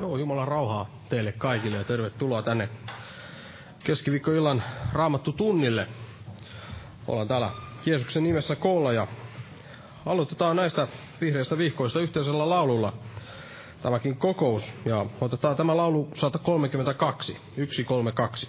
Joo, Jumalan rauhaa teille kaikille ja tervetuloa tänne keskiviikkoillan raamattu tunnille. Ollaan täällä Jeesuksen nimessä koolla ja aloitetaan näistä vihreistä vihkoista yhteisellä laululla tämäkin kokous. Ja otetaan tämä laulu 132, 132.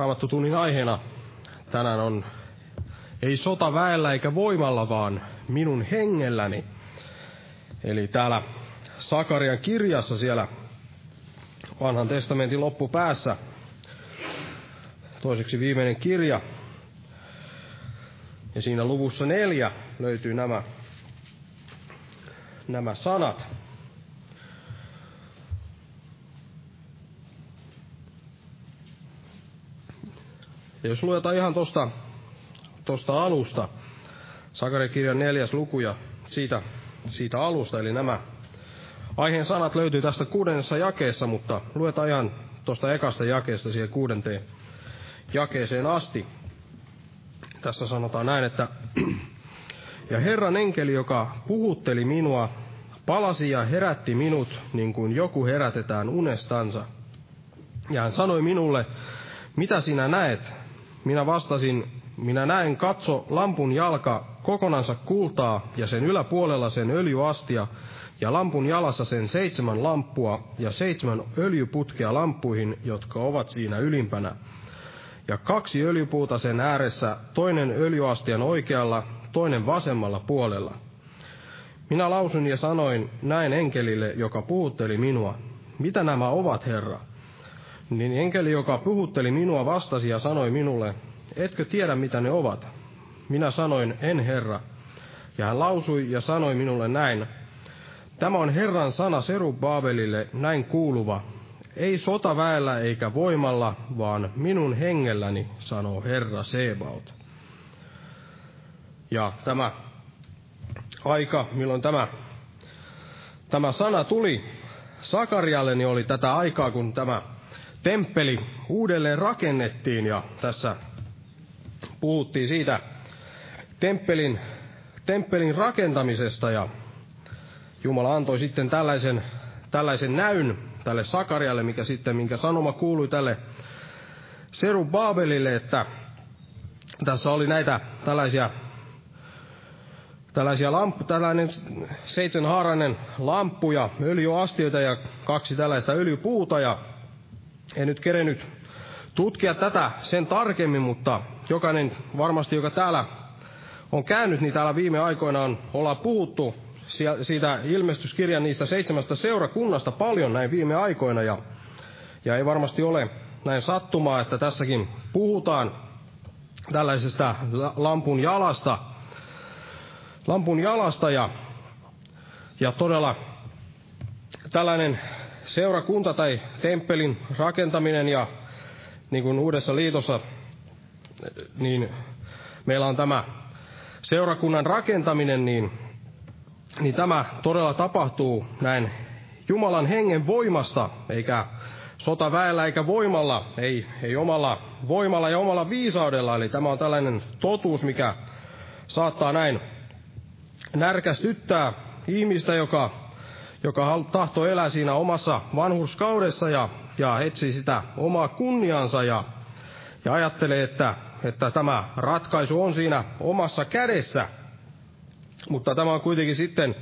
Raamattutunnin aiheena tänään on ei sota väellä eikä voimalla, vaan minun hengelläni. Eli täällä Sakarian kirjassa siellä vanhan testamentin loppupäässä, toiseksi viimeinen kirja, ja siinä luvussa neljä löytyy nämä, nämä sanat. Ja jos luetaan ihan tuosta tosta alusta, Sakarikirjan neljäs luku ja siitä, siitä alusta, eli nämä aiheen sanat löytyy tästä kuudennessa jakeessa, mutta luetaan ihan tuosta ekasta jakeesta siihen kuudenteen jakeeseen asti. Tässä sanotaan näin, että ja Herran enkeli, joka puhutteli minua, palasi ja herätti minut, niin kuin joku herätetään unestansa. Ja hän sanoi minulle, mitä sinä näet? Minä vastasin, minä näen katso lampun jalka kokonansa kultaa ja sen yläpuolella sen öljyastia ja lampun jalassa sen seitsemän lamppua ja seitsemän öljyputkea lampuihin, jotka ovat siinä ylimpänä. Ja kaksi öljypuuta sen ääressä, toinen öljyastian oikealla, toinen vasemmalla puolella. Minä lausun ja sanoin näin enkelille, joka puhutteli minua. Mitä nämä ovat, Herra? Niin enkeli, joka puhutteli minua, vastasi ja sanoi minulle, etkö tiedä mitä ne ovat? Minä sanoin, en herra. Ja hän lausui ja sanoi minulle näin, Tämä on Herran sana Serubabelille näin kuuluva, ei sotaväellä eikä voimalla, vaan minun hengelläni, sanoo Herra Sebaot. Ja tämä aika, milloin tämä, tämä sana tuli Sakarialle, niin oli tätä aikaa, kun tämä temppeli uudelleen rakennettiin ja tässä puhuttiin siitä temppelin, temppelin rakentamisesta ja Jumala antoi sitten tällaisen, tällaisen näyn tälle Sakarialle, mikä sitten, minkä sanoma kuului tälle Serubabelille, että tässä oli näitä tällaisia tällaisia lamppu, tällainen seitsemänhaarainen lamppu ja öljyastioita ja kaksi tällaista öljypuuta ja en nyt kerennyt tutkia tätä sen tarkemmin, mutta jokainen varmasti, joka täällä on käynyt, niin täällä viime aikoina on, ollaan puhuttu siitä ilmestyskirjan niistä seitsemästä seurakunnasta paljon näin viime aikoina ja, ja ei varmasti ole näin sattumaa, että tässäkin puhutaan tällaisesta lampun jalasta, lampun jalasta ja, ja todella tällainen seurakunta tai temppelin rakentaminen ja niin kuin Uudessa liitossa, niin meillä on tämä seurakunnan rakentaminen, niin, niin tämä todella tapahtuu näin Jumalan hengen voimasta, eikä sotaväellä eikä voimalla, ei, ei omalla voimalla ja omalla viisaudella. Eli tämä on tällainen totuus, mikä saattaa näin närkästyttää ihmistä, joka, joka tahtoo elää siinä omassa vanhurskaudessa ja, ja etsii sitä omaa kunniansa ja, ja ajattelee, että, että tämä ratkaisu on siinä omassa kädessä. Mutta tämä on kuitenkin sitten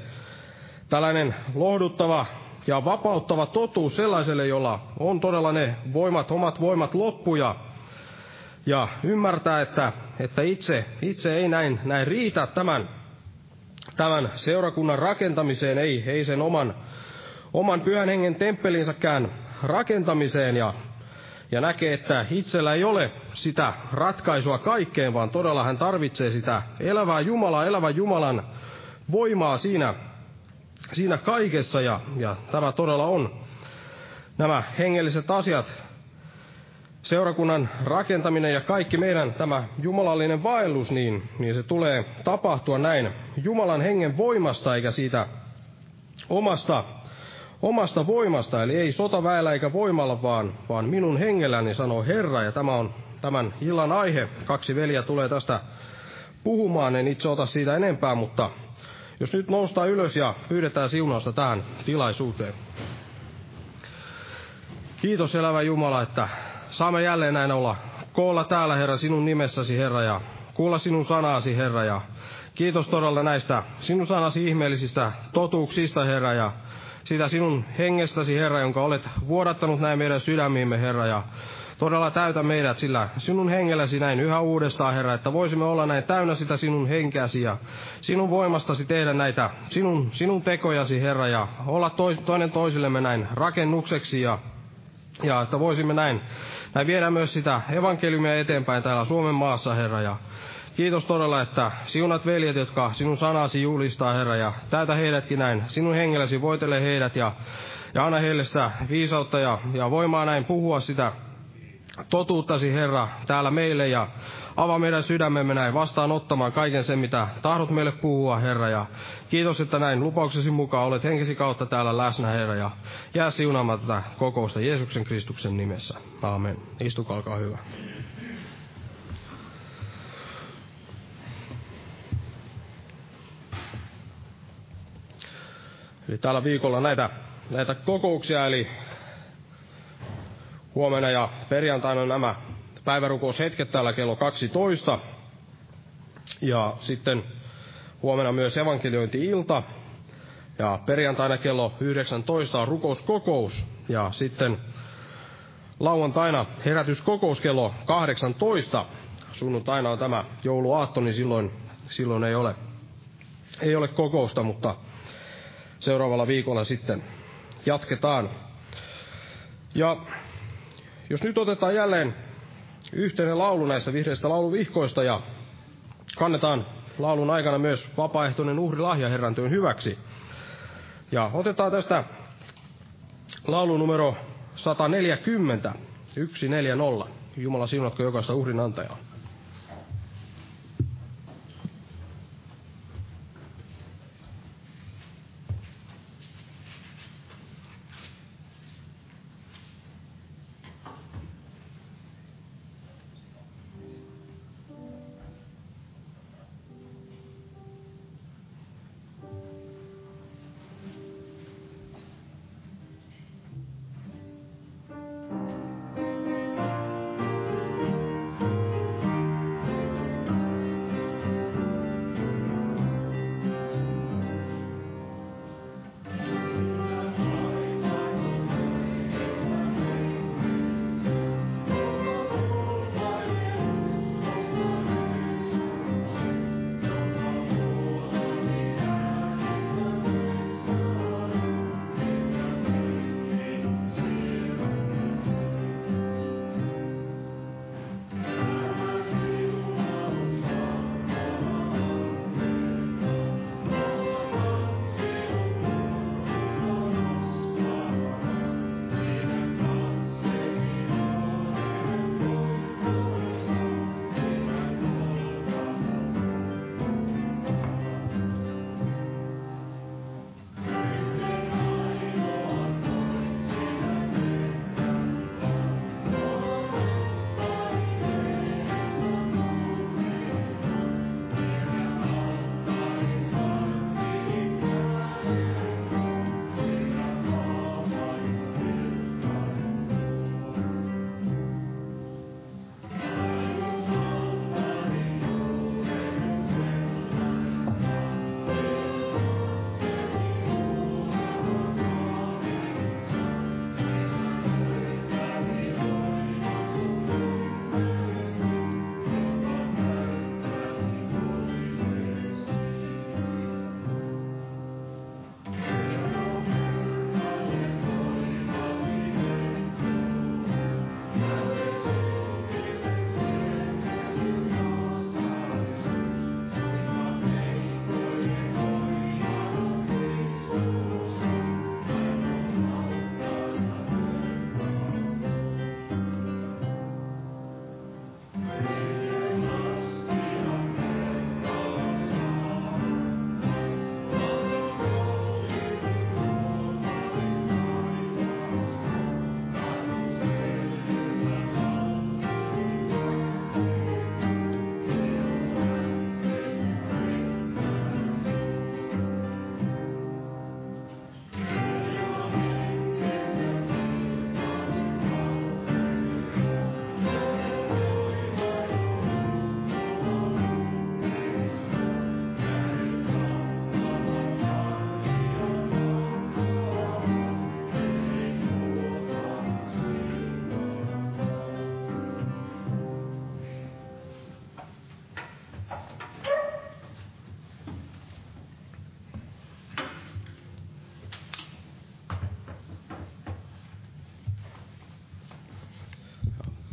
tällainen lohduttava ja vapauttava totuus sellaiselle, jolla on todella ne voimat, omat voimat loppuja, ja ymmärtää, että, että itse, itse ei näin, näin riitä tämän tämän seurakunnan rakentamiseen, ei, ei sen oman, oman pyhän hengen temppelinsäkään rakentamiseen. Ja, ja näkee, että itsellä ei ole sitä ratkaisua kaikkeen, vaan todella hän tarvitsee sitä elävää Jumalaa, elävän Jumalan voimaa siinä, siinä kaikessa. Ja, ja tämä todella on nämä hengelliset asiat seurakunnan rakentaminen ja kaikki meidän tämä jumalallinen vaellus, niin, niin se tulee tapahtua näin Jumalan hengen voimasta eikä siitä omasta, omasta voimasta. Eli ei sotaväellä eikä voimalla, vaan, vaan minun hengelläni, sanoo Herra. Ja tämä on tämän illan aihe. Kaksi veliä tulee tästä puhumaan, en itse ota siitä enempää, mutta jos nyt noustaan ylös ja pyydetään siunausta tähän tilaisuuteen. Kiitos elävä Jumala, että saamme jälleen näin olla. Koolla täällä, Herra, sinun nimessäsi, Herra, ja kuulla sinun sanasi, Herra, ja kiitos todella näistä sinun sanasi ihmeellisistä totuuksista, Herra, ja sitä sinun hengestäsi, Herra, jonka olet vuodattanut näin meidän sydämiimme, Herra, ja todella täytä meidät sillä sinun hengelläsi näin yhä uudestaan, Herra, että voisimme olla näin täynnä sitä sinun henkeäsi ja sinun voimastasi tehdä näitä sinun, sinun tekojasi, Herra, ja olla toinen toisillemme näin rakennukseksi ja ja että voisimme näin, näin viedä myös sitä evankeliumia eteenpäin täällä Suomen maassa, Herra. Ja kiitos todella, että siunat veljet, jotka sinun sanasi julistaa, Herra, ja täytä heidätkin näin. Sinun hengelläsi voitele heidät ja, ja anna heille sitä viisautta ja, ja voimaa näin puhua sitä totuuttasi, Herra, täällä meille ja avaa meidän sydämemme näin vastaanottamaan kaiken sen, mitä tahdot meille puhua, Herra. Ja kiitos, että näin lupauksesi mukaan olet henkesi kautta täällä läsnä, Herra. Ja jää siunaamaan tätä kokousta Jeesuksen Kristuksen nimessä. Aamen. Istukaa, olkaa hyvä. Eli tällä viikolla näitä, näitä kokouksia, eli huomenna ja perjantaina nämä päivärukoushetket täällä kello 12. Ja sitten huomenna myös evankeliointi-ilta. Ja perjantaina kello 19 on rukouskokous. Ja sitten lauantaina herätyskokous kello 18. Sunnuntaina on tämä jouluaatto, niin silloin, silloin ei, ole, ei ole kokousta, mutta seuraavalla viikolla sitten jatketaan. Ja jos nyt otetaan jälleen yhteinen laulu näistä vihreistä lauluvihkoista ja kannetaan laulun aikana myös vapaaehtoinen uhrilahja Herran työn hyväksi. Ja otetaan tästä laulu numero 140, 140. Jumala siunatko jokaista uhrin antajaa.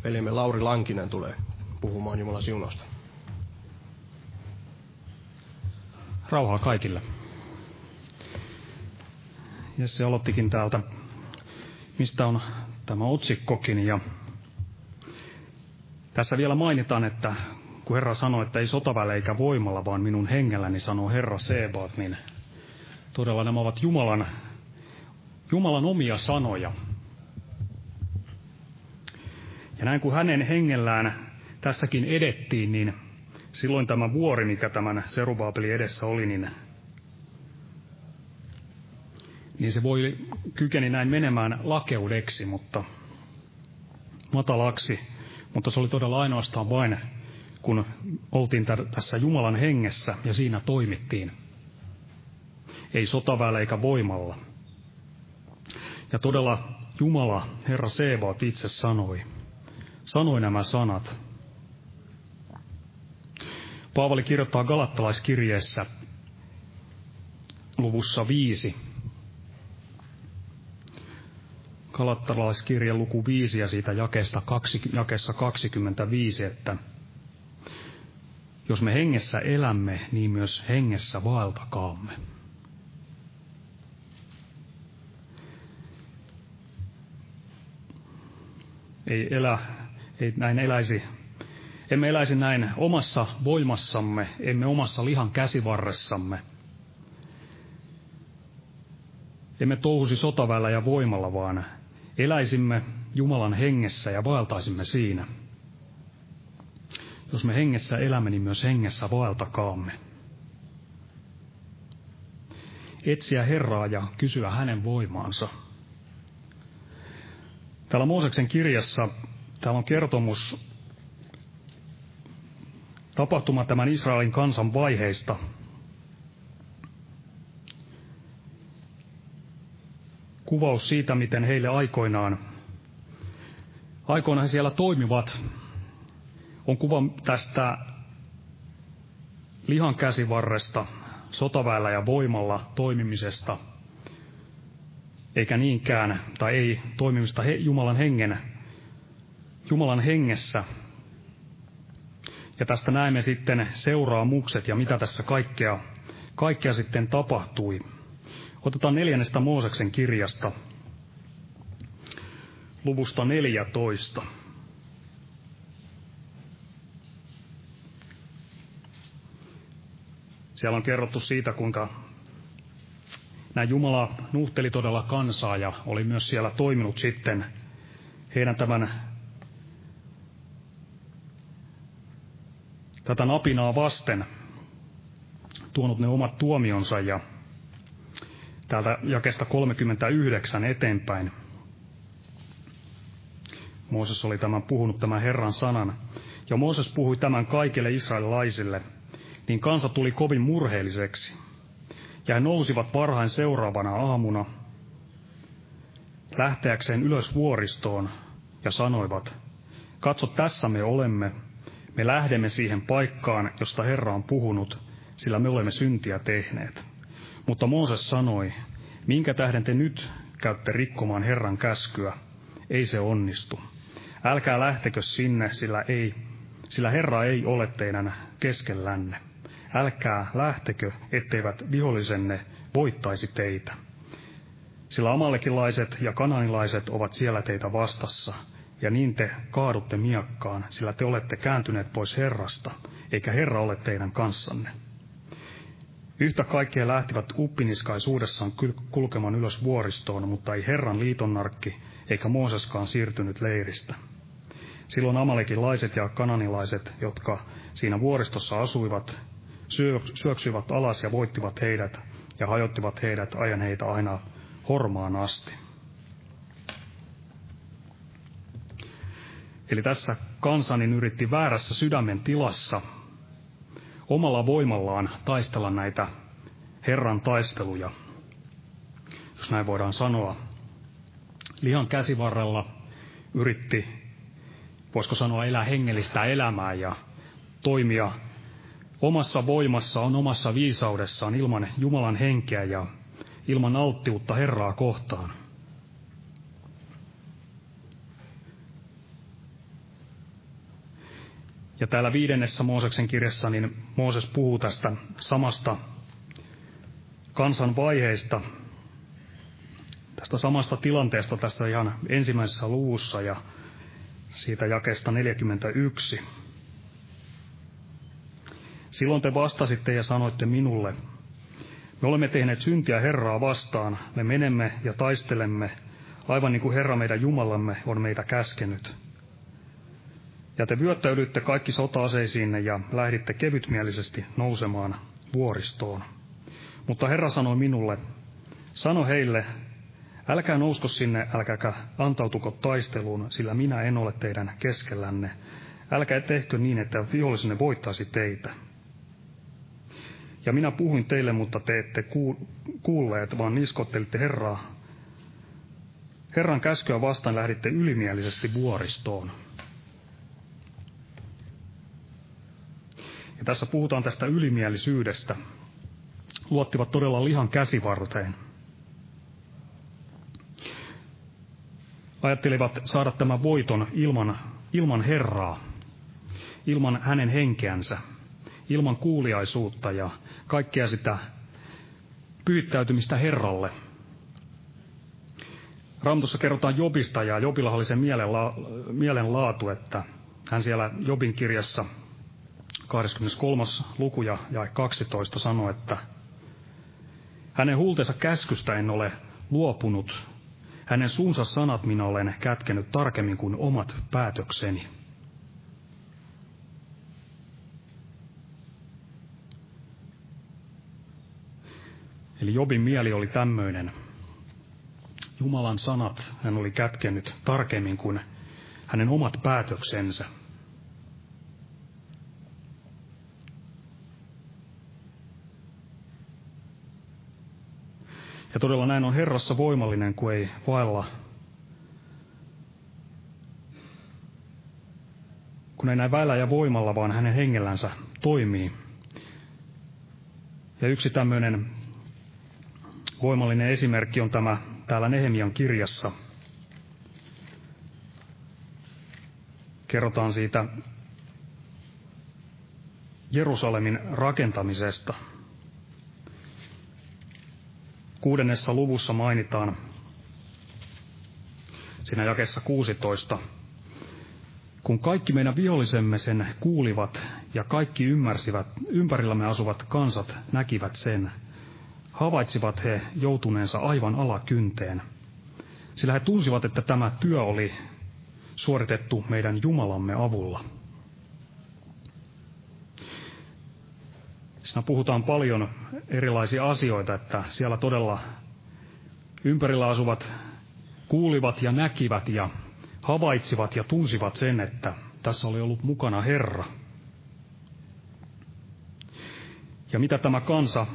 Veljemme Lauri Lankinen tulee puhumaan Jumalan siunosta. Rauhaa kaikille. Jesse aloittikin täältä, mistä on tämä otsikkokin. Ja tässä vielä mainitaan, että kun Herra sanoi, että ei sotaväle eikä voimalla, vaan minun hengelläni, sanoo Herra Sebaat, niin todella nämä ovat Jumalan, Jumalan omia sanoja. Näin kun hänen hengellään tässäkin edettiin, niin silloin tämä vuori, mikä tämän Serubaabelin edessä oli, niin, niin se voi kykeni näin menemään lakeudeksi, mutta matalaksi, mutta se oli todella ainoastaan vain, kun oltiin tässä Jumalan hengessä ja siinä toimittiin. Ei sotaväellä eikä voimalla. Ja todella Jumala, Herra Sebaat itse sanoi, sanoi nämä sanat. Paavali kirjoittaa Galattalaiskirjeessä luvussa viisi. Galattalaiskirje luku viisi ja siitä jakeessa 25, että Jos me hengessä elämme, niin myös hengessä vaeltakaamme. Ei elä, ei näin eläisi, emme eläisi näin omassa voimassamme, emme omassa lihan käsivarressamme. Emme touhusi sotavällä ja voimalla, vaan eläisimme Jumalan hengessä ja vaeltaisimme siinä. Jos me hengessä elämme, niin myös hengessä vaeltakaamme. Etsiä Herraa ja kysyä hänen voimaansa. Täällä Mooseksen kirjassa täällä on kertomus tapahtuma tämän Israelin kansan vaiheista. Kuvaus siitä, miten heille aikoinaan, aikoinaan he siellä toimivat on kuva tästä lihan käsivarresta, sotaväellä ja voimalla toimimisesta, eikä niinkään, tai ei toimimista he, Jumalan hengen, Jumalan hengessä. Ja tästä näemme sitten seuraamukset ja mitä tässä kaikkea, kaikkea sitten tapahtui. Otetaan neljännestä Mooseksen kirjasta, luvusta 14. Siellä on kerrottu siitä, kuinka näin Jumala nuhteli todella kansaa ja oli myös siellä toiminut sitten heidän tämän tätä napinaa vasten tuonut ne omat tuomionsa ja täältä jakesta 39 eteenpäin. Mooses oli tämän puhunut tämän Herran sanan. Ja Mooses puhui tämän kaikille israelilaisille – niin kansa tuli kovin murheelliseksi. Ja he nousivat varhain seuraavana aamuna lähteäkseen ylös vuoristoon ja sanoivat, katso tässä me olemme, me lähdemme siihen paikkaan, josta Herra on puhunut, sillä me olemme syntiä tehneet. Mutta Mooses sanoi, minkä tähden te nyt käytte rikkomaan Herran käskyä, ei se onnistu. Älkää lähtekö sinne, sillä ei, sillä Herra ei ole teidän keskellänne älkää lähtekö, etteivät vihollisenne voittaisi teitä. Sillä amalekilaiset ja kananilaiset ovat siellä teitä vastassa, ja niin te kaadutte miakkaan, sillä te olette kääntyneet pois Herrasta, eikä Herra ole teidän kanssanne. Yhtä kaikkea lähtivät uppiniskaisuudessaan kulkemaan ylös vuoristoon, mutta ei Herran liitonnarkki eikä Mooseskaan siirtynyt leiristä. Silloin amalekilaiset ja kananilaiset, jotka siinä vuoristossa asuivat, syöksyivät alas ja voittivat heidät ja hajottivat heidät, ajan heitä aina hormaan asti. Eli tässä kansanin yritti väärässä sydämen tilassa omalla voimallaan taistella näitä Herran taisteluja, jos näin voidaan sanoa. Lihan käsivarrella yritti, voisiko sanoa, elää hengellistä elämää ja toimia omassa voimassa on omassa viisaudessaan ilman Jumalan henkeä ja ilman alttiutta Herraa kohtaan. Ja täällä viidennessä Mooseksen kirjassa niin Mooses puhuu tästä samasta kansan vaiheista, tästä samasta tilanteesta tästä ihan ensimmäisessä luvussa ja siitä jakesta 41. Silloin te vastasitte ja sanoitte minulle, me olemme tehneet syntiä Herraa vastaan, me menemme ja taistelemme, aivan niin kuin Herra meidän Jumalamme on meitä käskenyt. Ja te vyöttäydytte kaikki sota-aseisiinne ja lähditte kevytmielisesti nousemaan vuoristoon. Mutta Herra sanoi minulle, sano heille, älkää nousko sinne, älkääkä antautuko taisteluun, sillä minä en ole teidän keskellänne. Älkää tehkö niin, että vihollisenne voittaisi teitä. Ja minä puhuin teille, mutta te ette kuulleet, vaan niskottelitte Herraa. Herran käskyä vastaan lähditte ylimielisesti vuoristoon. Ja tässä puhutaan tästä ylimielisyydestä. Luottivat todella lihan käsivarteen. Ajattelivat saada tämän voiton ilman, ilman Herraa, ilman hänen henkeänsä – ilman kuuliaisuutta ja kaikkea sitä pyyttäytymistä Herralle. Raamatussa kerrotaan Jobista ja Jobilla oli se mielenla- mielenlaatu, että hän siellä Jobin kirjassa 23. luku ja 12 sanoi, että hänen huultensa käskystä en ole luopunut, hänen suunsa sanat minä olen kätkenyt tarkemmin kuin omat päätökseni. Eli Jobin mieli oli tämmöinen. Jumalan sanat hän oli kätkenyt tarkemmin kuin hänen omat päätöksensä. Ja todella näin on Herrassa voimallinen, kun ei vailla, kun ei näin väillä ja voimalla, vaan hänen hengellänsä toimii. Ja yksi tämmöinen voimallinen esimerkki on tämä täällä Nehemian kirjassa. Kerrotaan siitä Jerusalemin rakentamisesta. Kuudennessa luvussa mainitaan siinä jakessa 16. Kun kaikki meidän vihollisemme sen kuulivat ja kaikki ymmärsivät, ympärillämme asuvat kansat näkivät sen, havaitsivat he joutuneensa aivan alakynteen, sillä he tunsivat, että tämä työ oli suoritettu meidän Jumalamme avulla. Siinä puhutaan paljon erilaisia asioita, että siellä todella ympärillä asuvat kuulivat ja näkivät ja havaitsivat ja tunsivat sen, että tässä oli ollut mukana Herra – Ja mitä tämä kansa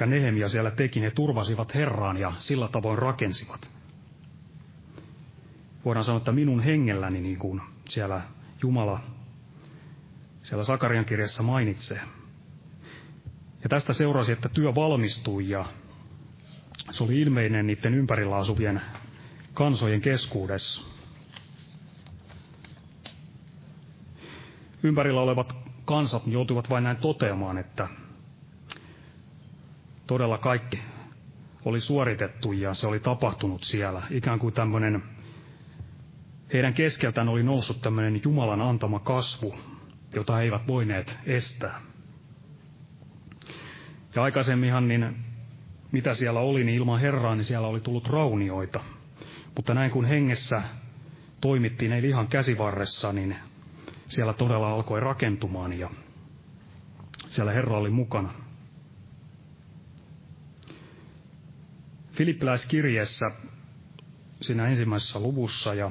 ja Nehemia siellä teki, he turvasivat Herraan ja sillä tavoin rakensivat. Voidaan sanoa, että minun hengelläni, niin kuin siellä Jumala siellä Sakarian kirjassa mainitsee. Ja tästä seurasi, että työ valmistui ja se oli ilmeinen niiden ympärillä asuvien kansojen keskuudessa. Ympärillä olevat kansat joutuivat vain näin toteamaan, että todella kaikki oli suoritettu ja se oli tapahtunut siellä. Ikään kuin tämmöinen, heidän keskeltään oli noussut tämmöinen Jumalan antama kasvu, jota he eivät voineet estää. Ja aikaisemminhan, niin mitä siellä oli, niin ilman Herraa, niin siellä oli tullut raunioita. Mutta näin kun hengessä toimittiin ei lihan käsivarressa, niin siellä todella alkoi rakentumaan ja siellä Herra oli mukana. Filippiläiskirjeessä siinä ensimmäisessä luvussa ja,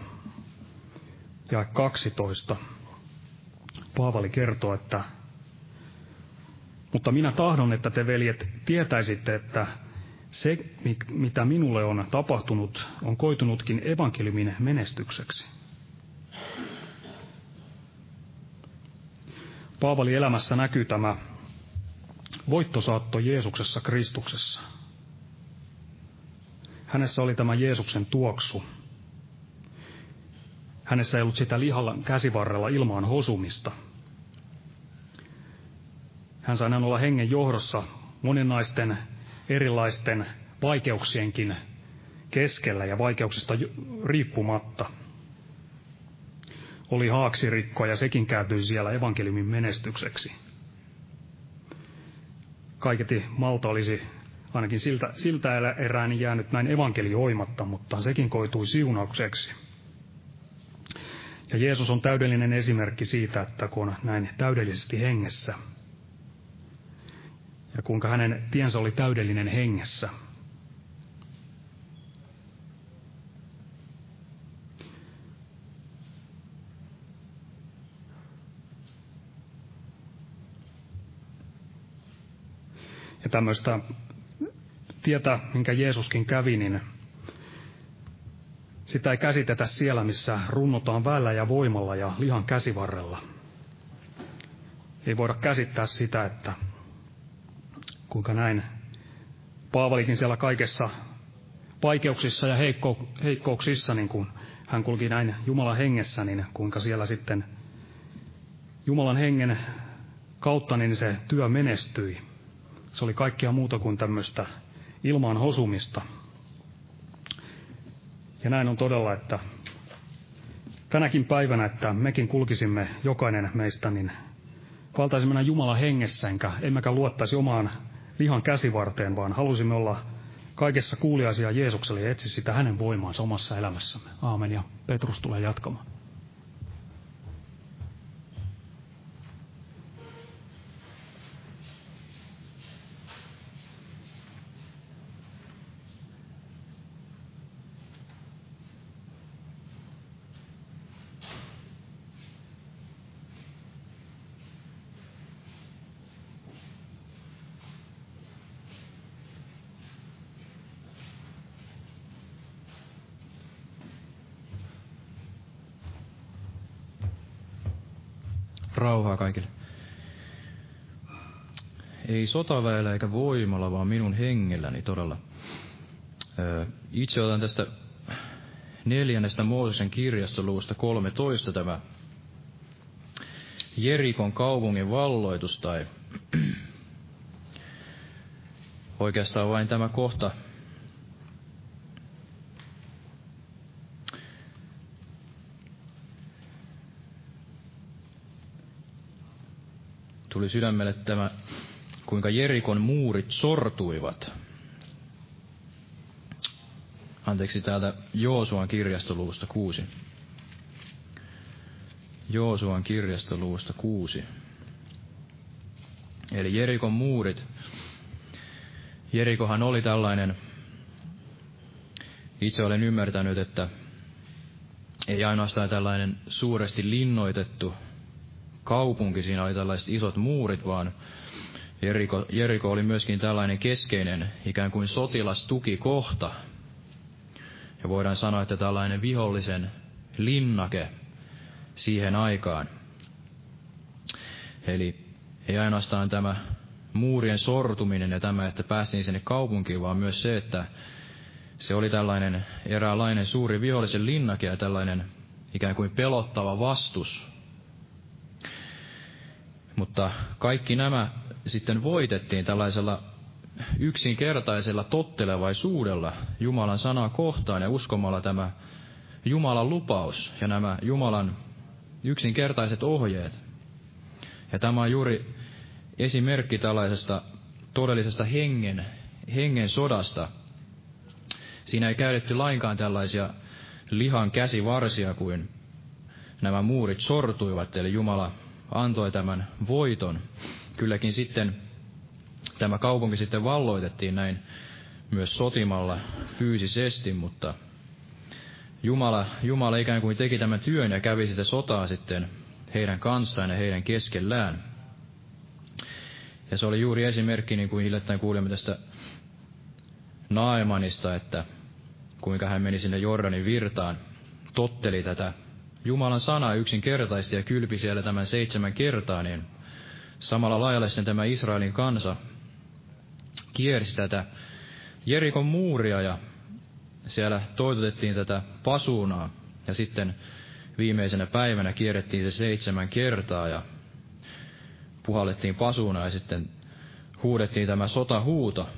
ja 12 Paavali kertoo, että mutta minä tahdon, että te veljet tietäisitte, että se, mitä minulle on tapahtunut, on koitunutkin evankeliumin menestykseksi. Paavali elämässä näkyy tämä voittosaatto Jeesuksessa Kristuksessa – Hänessä oli tämä Jeesuksen tuoksu. Hänessä ei ollut sitä lihalla käsivarrella ilmaan hosumista. Hän sai olla hengen johdossa moninaisten erilaisten vaikeuksienkin keskellä ja vaikeuksista riippumatta. Oli haaksirikko ja sekin kääntyi siellä evankeliumin menestykseksi. Kaiketi Malta olisi ainakin siltä, siltä erään jäänyt näin evankelioimatta, mutta sekin koitui siunaukseksi. Ja Jeesus on täydellinen esimerkki siitä, että kun näin täydellisesti hengessä, ja kuinka hänen tiensä oli täydellinen hengessä, ja tämmöistä tietä, minkä Jeesuskin kävi, niin sitä ei käsitetä siellä, missä runnotaan väellä ja voimalla ja lihan käsivarrella. Ei voida käsittää sitä, että kuinka näin Paavalikin siellä kaikessa vaikeuksissa ja heikko, heikkouksissa, niin kuin hän kulki näin Jumalan hengessä, niin kuinka siellä sitten Jumalan hengen kautta niin se työ menestyi. Se oli kaikkea muuta kuin tämmöistä ilmaan hosumista. Ja näin on todella, että tänäkin päivänä, että mekin kulkisimme jokainen meistä, niin valtaisimme Jumala hengessä, enkä emmekä luottaisi omaan lihan käsivarteen, vaan halusimme olla kaikessa kuuliaisia Jeesukselle ja etsi sitä hänen voimaansa omassa elämässämme. Aamen ja Petrus tulee jatkamaan. Rauhaa kaikille. Ei sotaväellä eikä voimalla, vaan minun hengelläni todella. Itse otan tästä neljännestä Mooseksen kirjastoluusta 13 tämä Jerikon kaupungin valloitus tai oikeastaan vain tämä kohta tuli sydämelle tämä, kuinka Jerikon muurit sortuivat. Anteeksi, täältä Joosuan kirjastoluvusta kuusi. Joosuan kirjastoluvusta kuusi. Eli Jerikon muurit. Jerikohan oli tällainen, itse olen ymmärtänyt, että ei ainoastaan tällainen suuresti linnoitettu kaupunki, siinä oli tällaiset isot muurit, vaan Jeriko, Jeriko oli myöskin tällainen keskeinen ikään kuin sotilastukikohta. Ja voidaan sanoa, että tällainen vihollisen linnake siihen aikaan. Eli ei ainoastaan tämä muurien sortuminen ja tämä, että päästiin sinne kaupunkiin, vaan myös se, että se oli tällainen eräänlainen suuri vihollisen linnake ja tällainen ikään kuin pelottava vastus mutta kaikki nämä sitten voitettiin tällaisella yksinkertaisella tottelevaisuudella Jumalan sanaa kohtaan ja uskomalla tämä Jumalan lupaus ja nämä Jumalan yksinkertaiset ohjeet. Ja tämä on juuri esimerkki tällaisesta todellisesta hengen, hengen sodasta. Siinä ei käytetty lainkaan tällaisia lihan käsivarsia kuin nämä muurit sortuivat, eli Jumala antoi tämän voiton. Kylläkin sitten tämä kaupunki sitten valloitettiin näin myös sotimalla fyysisesti, mutta Jumala, Jumala ikään kuin teki tämän työn ja kävi sitä sotaa sitten heidän kanssaan ja heidän keskellään. Ja se oli juuri esimerkki, niin kuin hiljattain kuulimme tästä Naemanista, että kuinka hän meni sinne Jordanin virtaan, totteli tätä Jumalan sana yksinkertaisesti ja kylpi siellä tämän seitsemän kertaa, niin samalla lailla sen tämä Israelin kansa kiersi tätä Jerikon muuria ja siellä toitotettiin tätä pasuunaa ja sitten viimeisenä päivänä kierrettiin se seitsemän kertaa ja puhallettiin pasuuna ja sitten huudettiin tämä sotahuuto.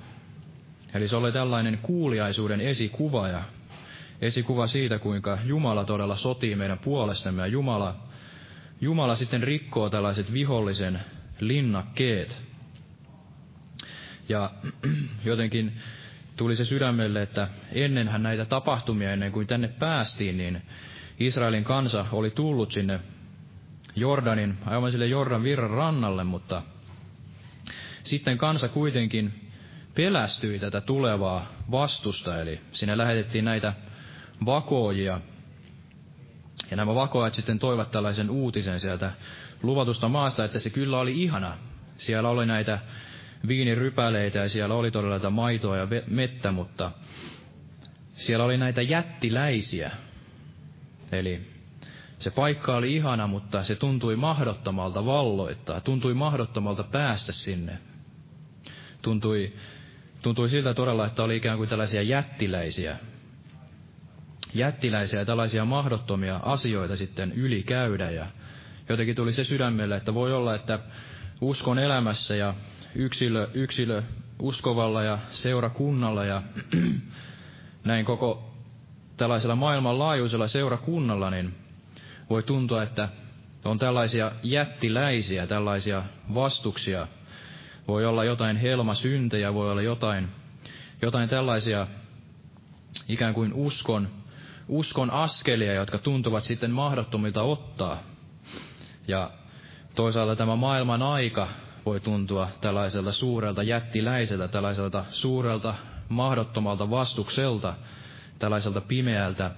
Eli se oli tällainen kuuliaisuuden esikuva ja esikuva siitä, kuinka Jumala todella sotii meidän puolestamme ja Jumala, Jumala sitten rikkoo tällaiset vihollisen linnakkeet. Ja jotenkin tuli se sydämelle, että ennenhän näitä tapahtumia, ennen kuin tänne päästiin, niin Israelin kansa oli tullut sinne Jordanin, aivan sille Jordan virran rannalle, mutta sitten kansa kuitenkin pelästyi tätä tulevaa vastusta, eli sinne lähetettiin näitä vakoojia. Ja nämä vakoajat sitten toivat tällaisen uutisen sieltä luvatusta maasta, että se kyllä oli ihana. Siellä oli näitä viinirypäleitä ja siellä oli todella tätä maitoa ja mettä, mutta siellä oli näitä jättiläisiä. Eli se paikka oli ihana, mutta se tuntui mahdottomalta valloittaa, tuntui mahdottomalta päästä sinne. Tuntui, tuntui siltä todella, että oli ikään kuin tällaisia jättiläisiä, jättiläisiä tällaisia mahdottomia asioita sitten yli käydä. Ja jotenkin tuli se sydämelle, että voi olla, että uskon elämässä ja yksilö, yksilö uskovalla ja seurakunnalla ja näin koko tällaisella maailmanlaajuisella seurakunnalla, niin voi tuntua, että on tällaisia jättiläisiä, tällaisia vastuksia. Voi olla jotain helmasyntejä, voi olla jotain, jotain tällaisia ikään kuin uskon, uskon askelia, jotka tuntuvat sitten mahdottomilta ottaa. Ja toisaalta tämä maailman aika voi tuntua tällaiselta suurelta jättiläiseltä, tällaiselta suurelta mahdottomalta vastukselta, tällaiselta pimeältä,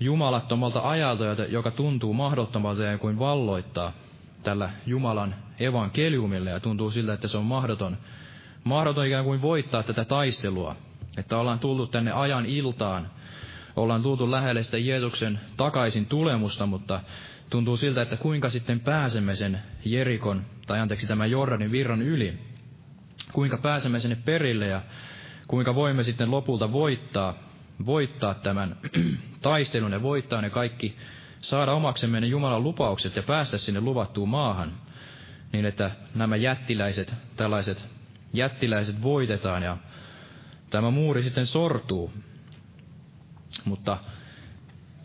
jumalattomalta ajalta, joka tuntuu mahdottomalta ja kuin valloittaa tällä Jumalan evankeliumille ja tuntuu siltä, että se on mahdoton, mahdoton ikään kuin voittaa tätä taistelua. Että ollaan tullut tänne ajan iltaan, ollaan tultu lähelle sitä Jeesuksen takaisin tulemusta, mutta tuntuu siltä, että kuinka sitten pääsemme sen Jerikon, tai anteeksi tämän Jordanin virran yli, kuinka pääsemme sinne perille ja kuinka voimme sitten lopulta voittaa, voittaa tämän taistelun ja voittaa ne kaikki, saada omaksemme ne Jumalan lupaukset ja päästä sinne luvattuun maahan, niin että nämä jättiläiset, tällaiset jättiläiset voitetaan ja tämä muuri sitten sortuu. Mutta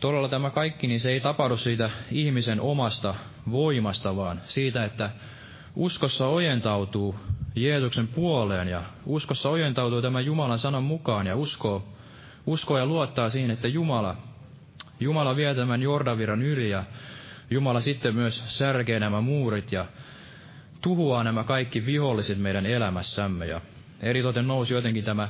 todella tämä kaikki, niin se ei tapahdu siitä ihmisen omasta voimasta, vaan siitä, että uskossa ojentautuu Jeesuksen puoleen ja uskossa ojentautuu tämän Jumalan sanan mukaan ja uskoo, uskoo ja luottaa siihen, että Jumala, Jumala vie tämän Jordaviran yli ja Jumala sitten myös särkee nämä muurit ja tuhoaa nämä kaikki viholliset meidän elämässämme. Ja eritoten nousi jotenkin tämä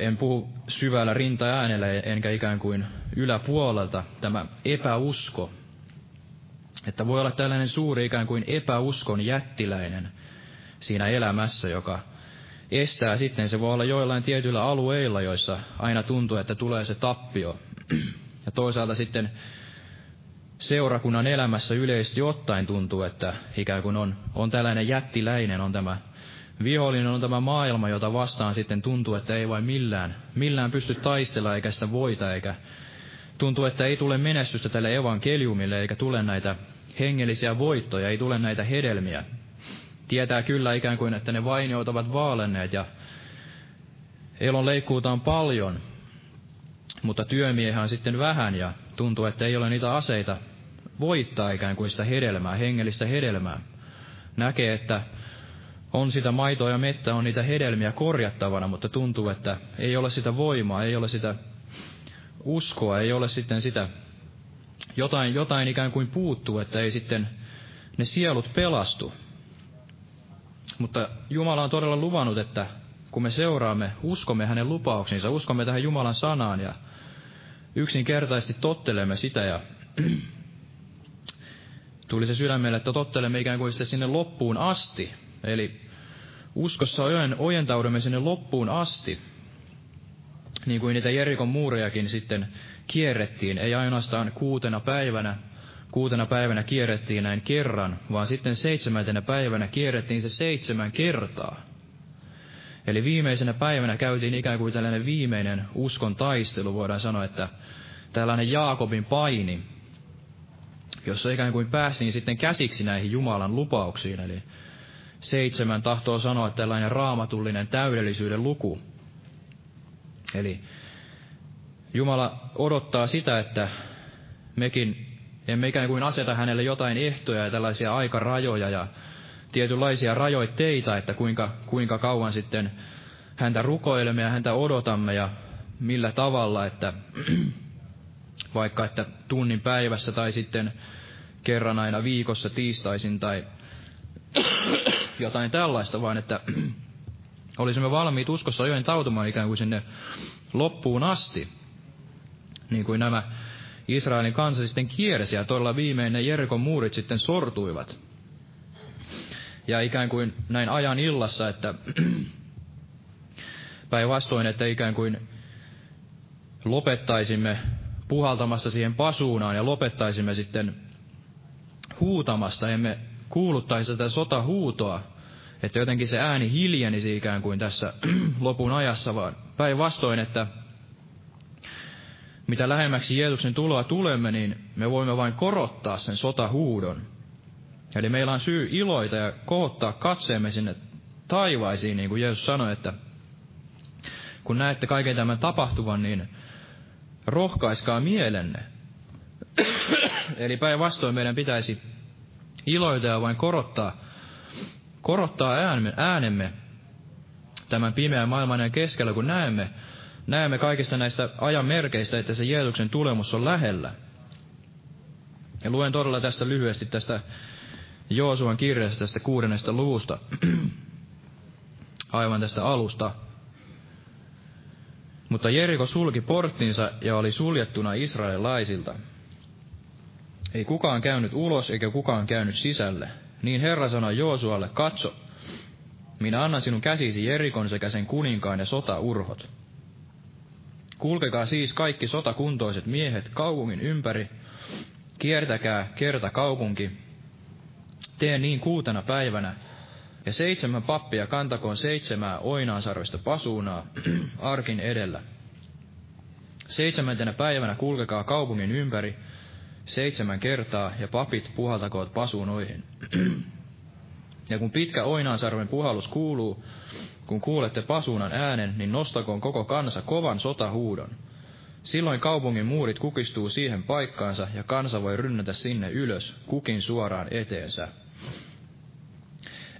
en puhu syvällä rinta-äänellä enkä ikään kuin yläpuolelta, tämä epäusko. Että voi olla tällainen suuri ikään kuin epäuskon jättiläinen siinä elämässä, joka estää sitten, se voi olla joillain tietyillä alueilla, joissa aina tuntuu, että tulee se tappio. Ja toisaalta sitten seurakunnan elämässä yleisesti ottaen tuntuu, että ikään kuin on, on tällainen jättiläinen, on tämä Vihollinen on tämä maailma, jota vastaan sitten tuntuu, että ei vain millään, millään pysty taistella eikä sitä voita, eikä tuntuu, että ei tule menestystä tälle evankeliumille, eikä tule näitä hengellisiä voittoja, ei tule näitä hedelmiä. Tietää kyllä ikään kuin, että ne vainiot ovat vaalenneet ja elon leikkuuta on paljon, mutta työmiehän on sitten vähän ja tuntuu, että ei ole niitä aseita voittaa ikään kuin sitä hedelmää, hengellistä hedelmää. Näkee, että on sitä maitoa ja mettä, on niitä hedelmiä korjattavana, mutta tuntuu, että ei ole sitä voimaa, ei ole sitä uskoa, ei ole sitten sitä, jotain, jotain ikään kuin puuttuu, että ei sitten ne sielut pelastu. Mutta Jumala on todella luvannut, että kun me seuraamme, uskomme hänen lupauksiinsa, uskomme tähän Jumalan sanaan ja yksinkertaisesti tottelemme sitä ja tuli se sydämelle, että tottelemme ikään kuin sitten sinne loppuun asti. Eli uskossa ojentaudumme sinne loppuun asti, niin kuin niitä Jerikon muurejakin sitten kierrettiin, ei ainoastaan kuutena päivänä, kuutena päivänä kierrettiin näin kerran, vaan sitten seitsemäntenä päivänä kierrettiin se seitsemän kertaa. Eli viimeisenä päivänä käytiin ikään kuin tällainen viimeinen uskon taistelu, voidaan sanoa, että tällainen Jaakobin paini, jossa ikään kuin päästiin sitten käsiksi näihin Jumalan lupauksiin, eli seitsemän tahtoo sanoa tällainen raamatullinen täydellisyyden luku. Eli Jumala odottaa sitä, että mekin emme ikään kuin aseta hänelle jotain ehtoja ja tällaisia aikarajoja ja tietynlaisia rajoitteita, että kuinka, kuinka kauan sitten häntä rukoilemme ja häntä odotamme ja millä tavalla, että vaikka että tunnin päivässä tai sitten kerran aina viikossa tiistaisin tai jotain tällaista, vaan että olisimme valmiit uskossa ajoin tautumaan ikään kuin sinne loppuun asti. Niin kuin nämä Israelin kansa sitten kiersi ja todella viimeinen Jerikon muurit sitten sortuivat. Ja ikään kuin näin ajan illassa, että päinvastoin, että ikään kuin lopettaisimme puhaltamassa siihen pasuunaan ja lopettaisimme sitten huutamasta, emme kuuluttaisi tätä sotahuutoa, että jotenkin se ääni hiljenisi ikään kuin tässä lopun ajassa, vaan päinvastoin, että mitä lähemmäksi Jeesuksen tuloa tulemme, niin me voimme vain korottaa sen sotahuudon. Eli meillä on syy iloita ja kohottaa katseemme sinne taivaisiin, niin kuin Jeesus sanoi, että kun näette kaiken tämän tapahtuvan, niin rohkaiskaa mielenne. Eli päinvastoin meidän pitäisi iloita ja vain korottaa, korottaa äänemme, tämän pimeän maailman keskellä, kun näemme, näemme kaikista näistä ajan merkeistä, että se Jeesuksen tulemus on lähellä. Ja luen todella tästä lyhyesti tästä Joosuan kirjasta tästä kuudennesta luvusta, aivan tästä alusta. Mutta Jeriko sulki porttinsa ja oli suljettuna israelilaisilta. Ei kukaan käynyt ulos eikä kukaan käynyt sisälle. Niin Herra sanoi Joosualle, katso, minä annan sinun käsisi Jerikon sekä sen kuninkaan ja sotaurhot. Kulkekaa siis kaikki sotakuntoiset miehet kaupungin ympäri, kiertäkää kerta kaupunki, tee niin kuutena päivänä, ja seitsemän pappia kantakoon seitsemää oinaansarvista pasuunaa arkin edellä. Seitsemäntenä päivänä kulkekaa kaupungin ympäri seitsemän kertaa, ja papit puhaltakoot pasuunoihin. ja kun pitkä oinaansarven puhallus kuuluu, kun kuulette pasuunan äänen, niin nostakoon koko kansa kovan sotahuudon. Silloin kaupungin muurit kukistuu siihen paikkaansa, ja kansa voi rynnätä sinne ylös, kukin suoraan eteensä.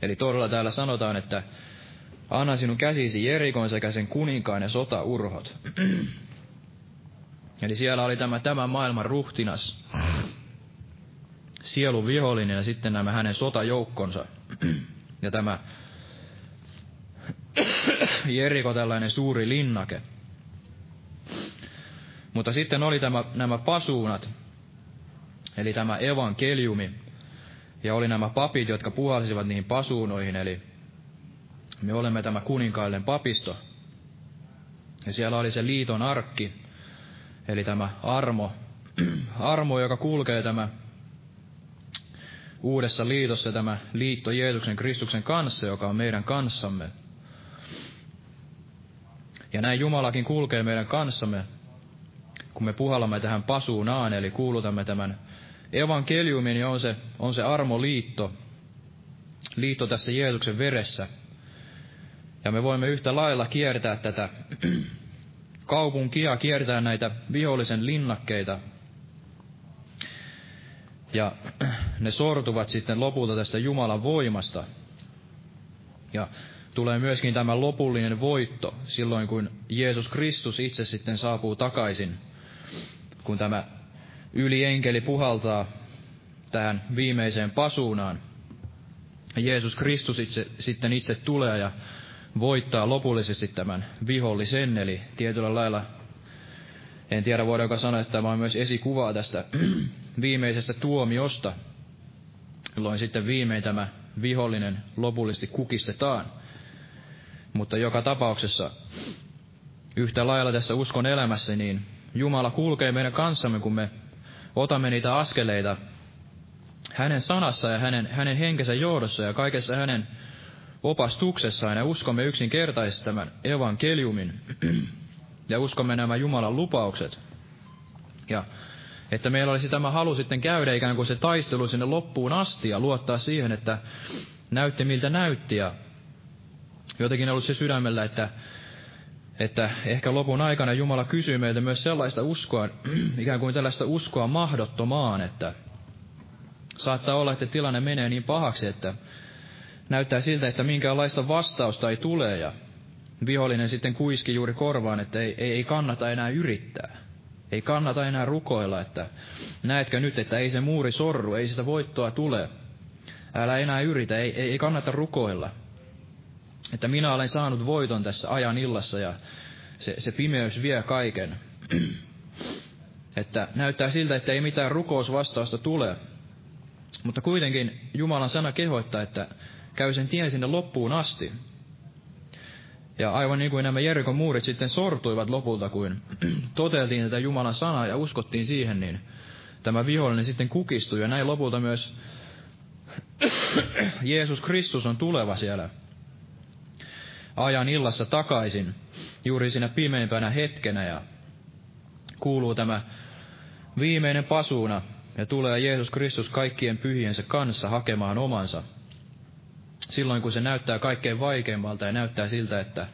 Eli todella täällä sanotaan, että anna sinun käsisi Jerikon sekä sen kuninkaan ja sotaurhot. Eli siellä oli tämä tämän maailman ruhtinas, sielun vihollinen ja sitten nämä hänen sotajoukkonsa. Ja tämä Jeriko tällainen suuri linnake. Mutta sitten oli tämä, nämä pasuunat, eli tämä evankeliumi, ja oli nämä papit, jotka puhalsivat niihin pasuunoihin, eli me olemme tämä kuninkaillen papisto. Ja siellä oli se liiton arkki, eli tämä armo, armo, joka kulkee tämä uudessa liitossa tämä liitto Jeesuksen Kristuksen kanssa, joka on meidän kanssamme. Ja näin Jumalakin kulkee meidän kanssamme, kun me puhallamme tähän pasuunaan, eli kuulutamme tämän evankeliumin, niin on se, on se armoliitto, liitto tässä Jeesuksen veressä. Ja me voimme yhtä lailla kiertää tätä kaupunkia, kiertää näitä vihollisen linnakkeita. Ja ne sortuvat sitten lopulta tästä Jumalan voimasta. Ja tulee myöskin tämä lopullinen voitto silloin, kun Jeesus Kristus itse sitten saapuu takaisin, kun tämä ylienkeli puhaltaa tähän viimeiseen pasuunaan. Jeesus Kristus itse, sitten itse tulee ja voittaa lopullisesti tämän vihollisen, eli tietyllä lailla, en tiedä voidaanko sanoa, että tämä on myös esikuvaa tästä viimeisestä tuomiosta, jolloin sitten viimein tämä vihollinen lopullisesti kukistetaan. Mutta joka tapauksessa yhtä lailla tässä uskon elämässä, niin Jumala kulkee meidän kanssamme, kun me otamme niitä askeleita hänen sanassa ja hänen, hänen henkensä johdossa ja kaikessa hänen opastuksessaan ja uskomme yksinkertaisesti tämän evankeliumin ja uskomme nämä Jumalan lupaukset. Ja että meillä olisi tämä halu sitten käydä ikään kuin se taistelu sinne loppuun asti ja luottaa siihen, että näytti miltä näytti ja jotenkin ollut se sydämellä, että, että ehkä lopun aikana Jumala kysyy meiltä myös sellaista uskoa, ikään kuin tällaista uskoa mahdottomaan, että saattaa olla, että tilanne menee niin pahaksi, että näyttää siltä, että minkäänlaista vastausta ei tule ja vihollinen sitten kuiski juuri korvaan, että ei, ei, ei kannata enää yrittää. Ei kannata enää rukoilla, että näetkö nyt, että ei se muuri sorru, ei sitä voittoa tule. Älä enää yritä, ei, ei, ei kannata rukoilla. Että minä olen saanut voiton tässä ajan illassa ja se, se pimeys vie kaiken. että näyttää siltä, että ei mitään rukousvastausta tule. Mutta kuitenkin Jumalan sana kehoittaa, että käy sen tien sinne loppuun asti. Ja aivan niin kuin nämä Jerikon muurit sitten sortuivat lopulta, kun toteltiin tätä Jumalan sanaa ja uskottiin siihen, niin tämä vihollinen sitten kukistui. Ja näin lopulta myös Jeesus Kristus on tuleva siellä ajan illassa takaisin, juuri siinä pimeimpänä hetkenä. Ja kuuluu tämä viimeinen pasuuna, ja tulee Jeesus Kristus kaikkien pyhiensä kanssa hakemaan omansa. Silloin kun se näyttää kaikkein vaikeimmalta ja näyttää siltä, että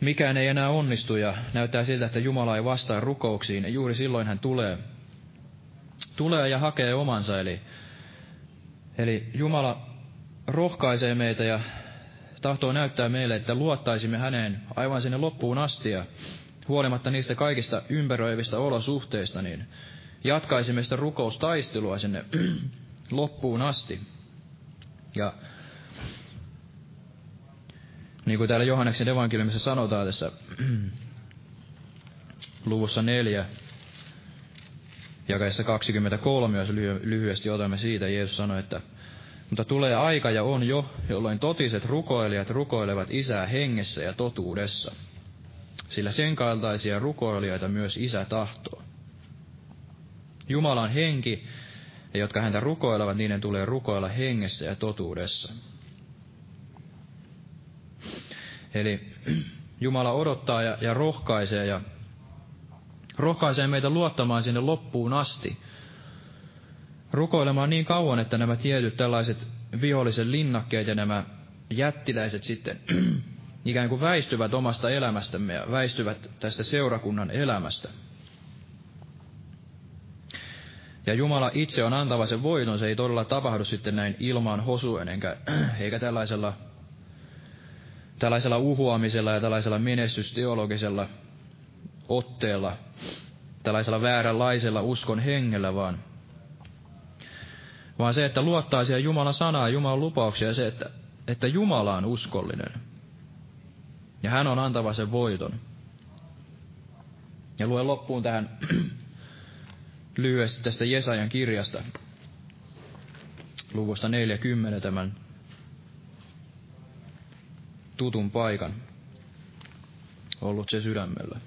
mikään ei enää onnistu ja näyttää siltä, että Jumala ei vastaa rukouksiin, ja juuri silloin hän tulee, tulee ja hakee omansa. Eli, eli Jumala rohkaisee meitä ja tahtoo näyttää meille, että luottaisimme häneen aivan sinne loppuun asti ja huolimatta niistä kaikista ympäröivistä olosuhteista, niin jatkaisimme sitä rukoustaistelua sinne loppuun asti. Ja niin kuin täällä Johanneksen evankeliumissa sanotaan tässä luvussa neljä, jakaessa 23, jos lyhyesti otamme siitä, Jeesus sanoi, että mutta tulee aika ja on jo, jolloin totiset rukoilijat rukoilevat Isää hengessä ja totuudessa. Sillä sen kaltaisia rukoilijoita myös Isä tahtoo. Jumala on henki, ja jotka häntä rukoilevat, niiden tulee rukoilla hengessä ja totuudessa. Eli Jumala odottaa ja, ja rohkaisee ja rohkaisee meitä luottamaan sinne loppuun asti. Rukoilemaan niin kauan, että nämä tietyt tällaiset vihollisen linnakkeet ja nämä jättiläiset sitten ikään kuin väistyvät omasta elämästämme ja väistyvät tästä seurakunnan elämästä. Ja Jumala itse on antava sen voiton, se ei todella tapahdu sitten näin ilmaan hosuen, enkä, eikä tällaisella, tällaisella uhuamisella ja tällaisella menestysteologisella otteella, tällaisella vääränlaisella uskon hengellä, vaan, vaan se, että luottaa siihen Jumalan sanaa, Jumalan lupauksia ja se, että, että Jumala on uskollinen. Ja hän on antava sen voiton. Ja luen loppuun tähän lyhyesti tästä Jesajan kirjasta, luvusta 40 tämän tutun paikan. Ollut se sydämellä.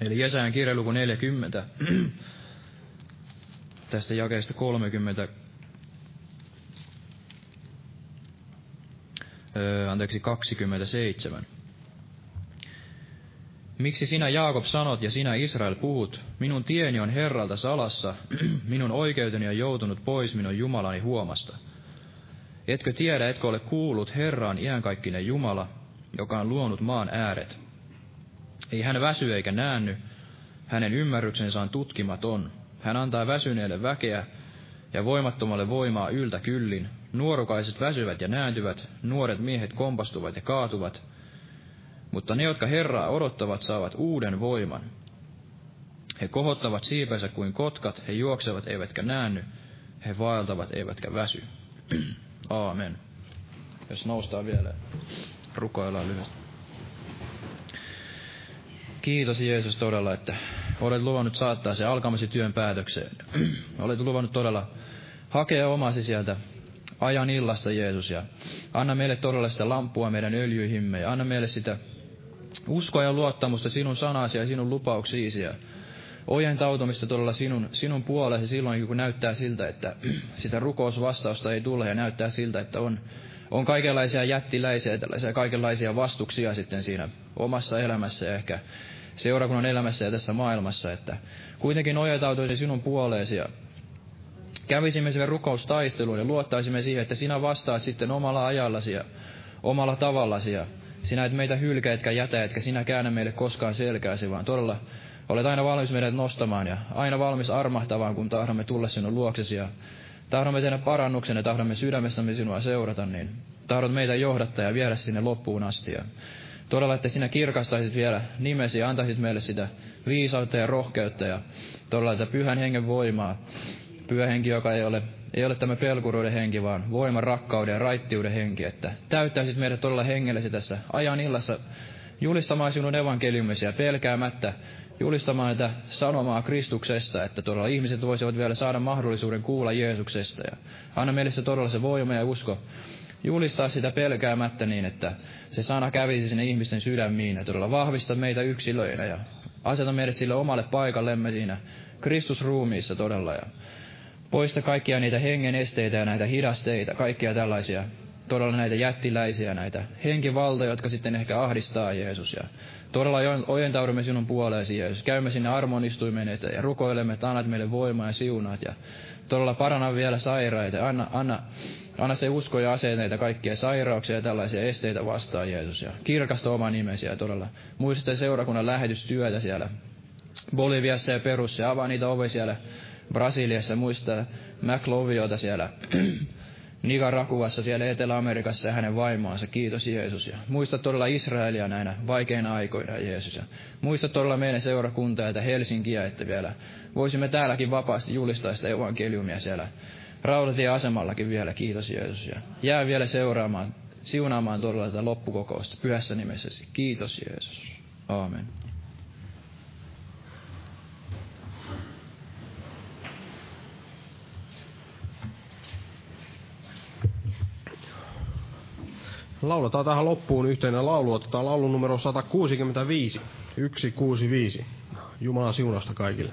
Eli Jesajan kirja luku 40, tästä jakeesta 30 öö, anteeksi, 27. Miksi sinä Jaakob sanot ja sinä Israel puhut, minun tieni on Herralta salassa, minun oikeuteni on joutunut pois minun Jumalani huomasta. Etkö tiedä, etkö ole kuullut Herraan iänkaikkinen Jumala, joka on luonut maan ääret. Ei hän väsy eikä näänny, hänen ymmärryksensä on tutkimaton. Hän antaa väsyneelle väkeä ja voimattomalle voimaa yltä kyllin. Nuorukaiset väsyvät ja nääntyvät, nuoret miehet kompastuvat ja kaatuvat. Mutta ne, jotka Herraa odottavat, saavat uuden voiman. He kohottavat siipensä kuin kotkat, he juoksevat eivätkä näänny, he vaeltavat eivätkä väsy. Aamen. Jos noustaan vielä, rukoillaan lyhyesti. Kiitos Jeesus todella, että olet luvannut saattaa se alkamasi työn päätökseen. olet luvannut todella hakea omasi sieltä ajan illasta Jeesus ja anna meille todella sitä lampua meidän öljyihimme ja anna meille sitä uskoa ja luottamusta sinun sanasi ja sinun lupauksiisi ja ojentautumista todella sinun, sinun puolesi. Silloin, kun näyttää siltä, että sitä rukousvastausta ei tule ja näyttää siltä, että on, on kaikenlaisia jättiläisiä, tällaisia kaikenlaisia vastuksia sitten siinä omassa elämässä ja ehkä seurakunnan elämässä ja tässä maailmassa, että kuitenkin ojentautuisi sinun puoleesi ja kävisimme sen rukoustaisteluun ja luottaisimme siihen, että sinä vastaat sitten omalla ajallasi ja omalla tavallasi ja sinä et meitä hylkä etkä jätä, etkä sinä käännä meille koskaan selkääsi, vaan todella olet aina valmis meidät nostamaan ja aina valmis armahtavaan, kun tahdomme tulla sinun luoksesi ja tahdomme tehdä parannuksen ja tahdomme sydämestämme sinua seurata, niin tahdot meitä johdattaa ja viedä sinne loppuun asti. Ja todella, että sinä kirkastaisit vielä nimesi ja antaisit meille sitä viisautta ja rohkeutta ja todella, että pyhän hengen voimaa pyhä henki, joka ei ole, ei ole tämä pelkuruuden henki, vaan voiman, rakkauden ja raittiuden henki, että täyttäisit meidät todella hengellesi tässä ajan illassa julistamaan sinun ja pelkäämättä julistamaan tätä sanomaa Kristuksesta, että todella ihmiset voisivat vielä saada mahdollisuuden kuulla Jeesuksesta. Ja anna meille se todella se voima ja usko julistaa sitä pelkäämättä niin, että se sana kävisi sinne ihmisten sydämiin ja todella vahvista meitä yksilöinä ja aseta meidät sille omalle paikallemme siinä Kristusruumiissa todella. Ja Poista kaikkia niitä hengen esteitä ja näitä hidasteita, kaikkia tällaisia todella näitä jättiläisiä, näitä henkivaltoja, jotka sitten ehkä ahdistaa Jeesus. Ja todella ojentaudumme sinun puoleesi, Jeesus. Käymme sinne armonistuimeen eteen ja rukoilemme, että annat meille voimaa ja siunaat. Ja todella paranna vielä sairaita. Anna, anna, anna se usko ja asenteita kaikkia sairauksia ja tällaisia esteitä vastaan, Jeesus. Ja kirkasta oma nimesi ja todella muista seurakunnan lähetystyötä siellä Boliviassa ja Perussa ja avaa niitä ovia siellä Brasiliassa, muista McLoviota siellä Nicaraguassa siellä Etelä-Amerikassa ja hänen vaimoansa. Kiitos Jeesus. Ja muista todella Israelia näinä vaikeina aikoina, Jeesus. Ja muista todella meidän seurakuntaa että Helsinkiä, että vielä voisimme täälläkin vapaasti julistaa sitä evankeliumia siellä Rautatieasemallakin vielä. Kiitos Jeesus. Ja jää vielä seuraamaan, siunaamaan todella tätä loppukokousta pyhässä nimessäsi. Kiitos Jeesus. Aamen. Lauletaan tähän loppuun yhteinen laulu. Otetaan laulun numero 165. 165. Jumalan siunasta kaikille.